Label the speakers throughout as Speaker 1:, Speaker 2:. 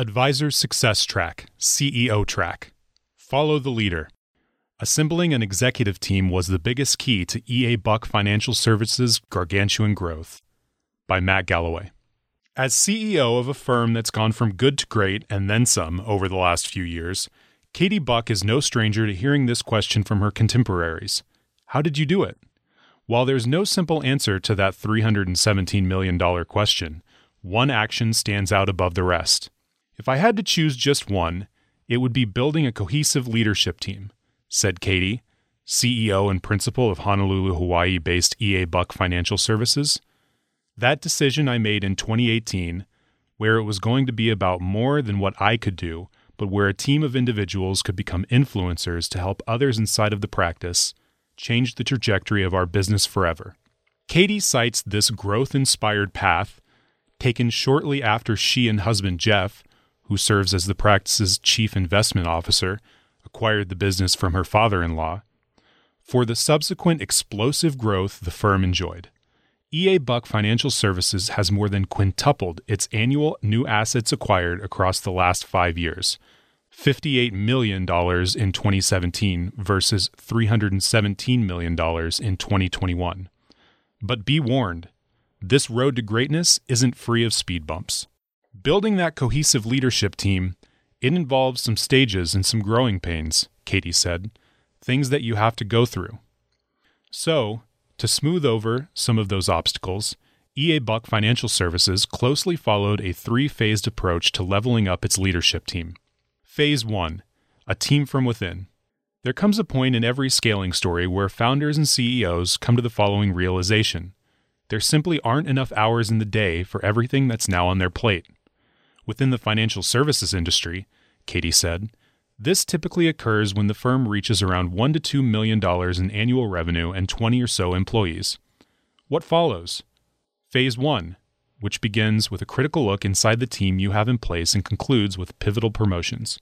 Speaker 1: Advisor Success Track, CEO Track. Follow the leader. Assembling an executive team was the biggest key to EA Buck Financial Services' gargantuan growth. By Matt Galloway. As CEO of a firm that's gone from good to great and then some over the last few years, Katie Buck is no stranger to hearing this question from her contemporaries How did you do it? While there's no simple answer to that $317 million question, one action stands out above the rest. If I had to choose just one, it would be building a cohesive leadership team, said Katie, CEO and principal of Honolulu, Hawaii based EA Buck Financial Services. That decision I made in 2018, where it was going to be about more than what I could do, but where a team of individuals could become influencers to help others inside of the practice, changed the trajectory of our business forever. Katie cites this growth inspired path, taken shortly after she and husband Jeff who serves as the practice's chief investment officer, acquired the business from her father in law, for the subsequent explosive growth the firm enjoyed. EA Buck Financial Services has more than quintupled its annual new assets acquired across the last five years. $58 million in 2017 versus $317 million in 2021. But be warned, this road to greatness isn't free of speed bumps. Building that cohesive leadership team, it involves some stages and some growing pains, Katie said, things that you have to go through. So, to smooth over some of those obstacles, EA Buck Financial Services closely followed a three phased approach to leveling up its leadership team. Phase 1 A team from within. There comes a point in every scaling story where founders and CEOs come to the following realization there simply aren't enough hours in the day for everything that's now on their plate. Within the financial services industry, Katie said, this typically occurs when the firm reaches around $1 to $2 million in annual revenue and 20 or so employees. What follows? Phase 1, which begins with a critical look inside the team you have in place and concludes with pivotal promotions.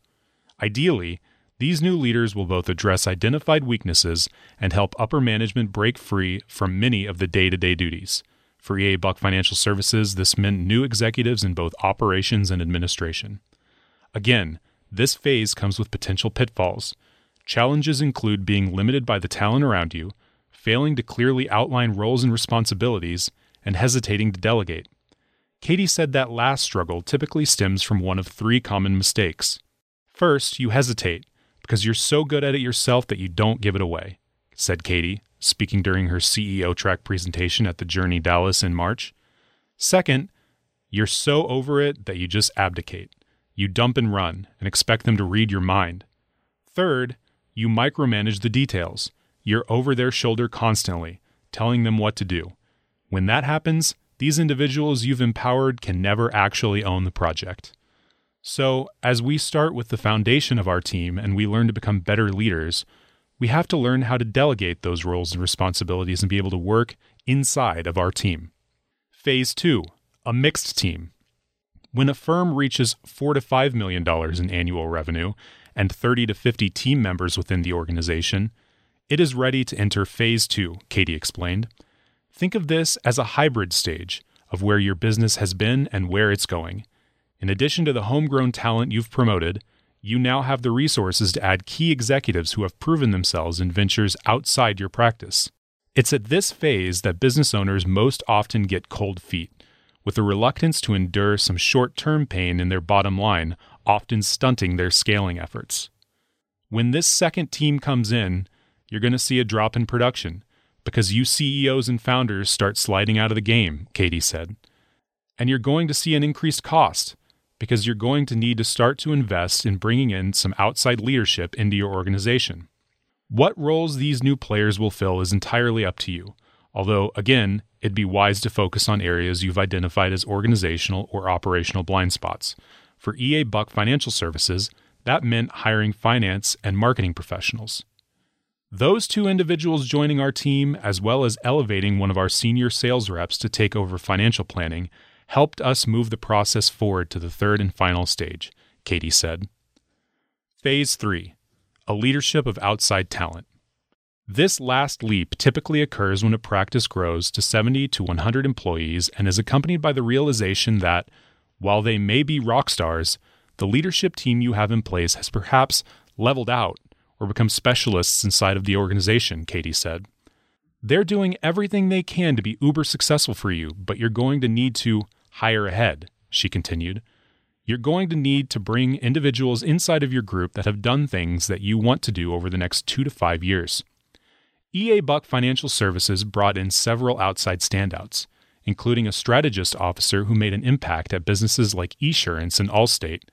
Speaker 1: Ideally, these new leaders will both address identified weaknesses and help upper management break free from many of the day to day duties. For EA Buck Financial Services, this meant new executives in both operations and administration. Again, this phase comes with potential pitfalls. Challenges include being limited by the talent around you, failing to clearly outline roles and responsibilities, and hesitating to delegate. Katie said that last struggle typically stems from one of three common mistakes. First, you hesitate because you're so good at it yourself that you don't give it away, said Katie, speaking during her CEO track presentation at the Journey Dallas in March. Second, you're so over it that you just abdicate. You dump and run and expect them to read your mind. Third, you micromanage the details. You're over their shoulder constantly, telling them what to do. When that happens, these individuals you've empowered can never actually own the project. So, as we start with the foundation of our team and we learn to become better leaders, we have to learn how to delegate those roles and responsibilities and be able to work inside of our team. Phase two, a mixed team. When a firm reaches four to five million dollars in annual revenue and 30 to 50 team members within the organization, it is ready to enter phase two, Katie explained. Think of this as a hybrid stage of where your business has been and where it's going. In addition to the homegrown talent you've promoted, you now have the resources to add key executives who have proven themselves in ventures outside your practice. It's at this phase that business owners most often get cold feet, with a reluctance to endure some short term pain in their bottom line, often stunting their scaling efforts. When this second team comes in, you're going to see a drop in production because you CEOs and founders start sliding out of the game, Katie said. And you're going to see an increased cost because you're going to need to start to invest in bringing in some outside leadership into your organization. What roles these new players will fill is entirely up to you, although, again, it'd be wise to focus on areas you've identified as organizational or operational blind spots. For EA Buck Financial Services, that meant hiring finance and marketing professionals. Those two individuals joining our team, as well as elevating one of our senior sales reps to take over financial planning, helped us move the process forward to the third and final stage, Katie said. Phase 3 A leadership of outside talent. This last leap typically occurs when a practice grows to 70 to 100 employees and is accompanied by the realization that, while they may be rock stars, the leadership team you have in place has perhaps leveled out or become specialists inside of the organization, Katie said. They're doing everything they can to be uber successful for you, but you're going to need to hire ahead, she continued. You're going to need to bring individuals inside of your group that have done things that you want to do over the next two to five years. EA Buck Financial Services brought in several outside standouts, including a strategist officer who made an impact at businesses like Esurance and Allstate,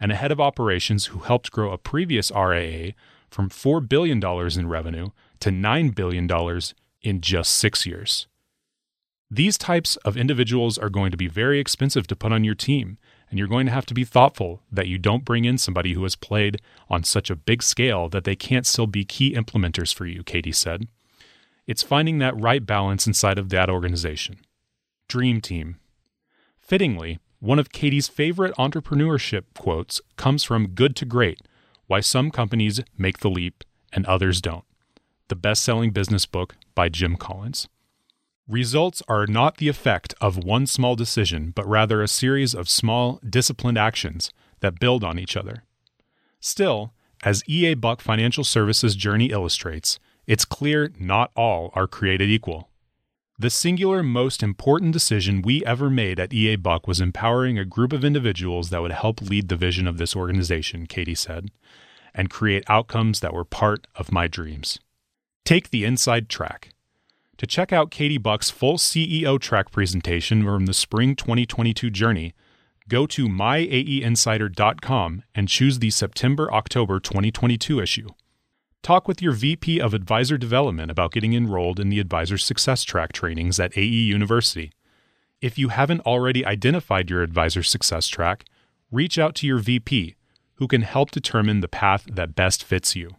Speaker 1: and a head of operations who helped grow a previous RIA from $4 billion in revenue to $9 billion in just six years. These types of individuals are going to be very expensive to put on your team, and you're going to have to be thoughtful that you don't bring in somebody who has played on such a big scale that they can't still be key implementers for you, Katie said. It's finding that right balance inside of that organization. Dream Team. Fittingly, one of Katie's favorite entrepreneurship quotes comes from Good to Great Why Some Companies Make the Leap and Others Don't, the best selling business book by Jim Collins. Results are not the effect of one small decision, but rather a series of small, disciplined actions that build on each other. Still, as EA Buck Financial Services' journey illustrates, it's clear not all are created equal. The singular most important decision we ever made at EA Buck was empowering a group of individuals that would help lead the vision of this organization, Katie said, and create outcomes that were part of my dreams. Take the inside track. To check out Katie Buck's full CEO track presentation from the spring 2022 journey, go to myaeinsider.com and choose the September October 2022 issue. Talk with your VP of Advisor Development about getting enrolled in the Advisor Success Track trainings at AE University. If you haven't already identified your Advisor Success Track, reach out to your VP, who can help determine the path that best fits you.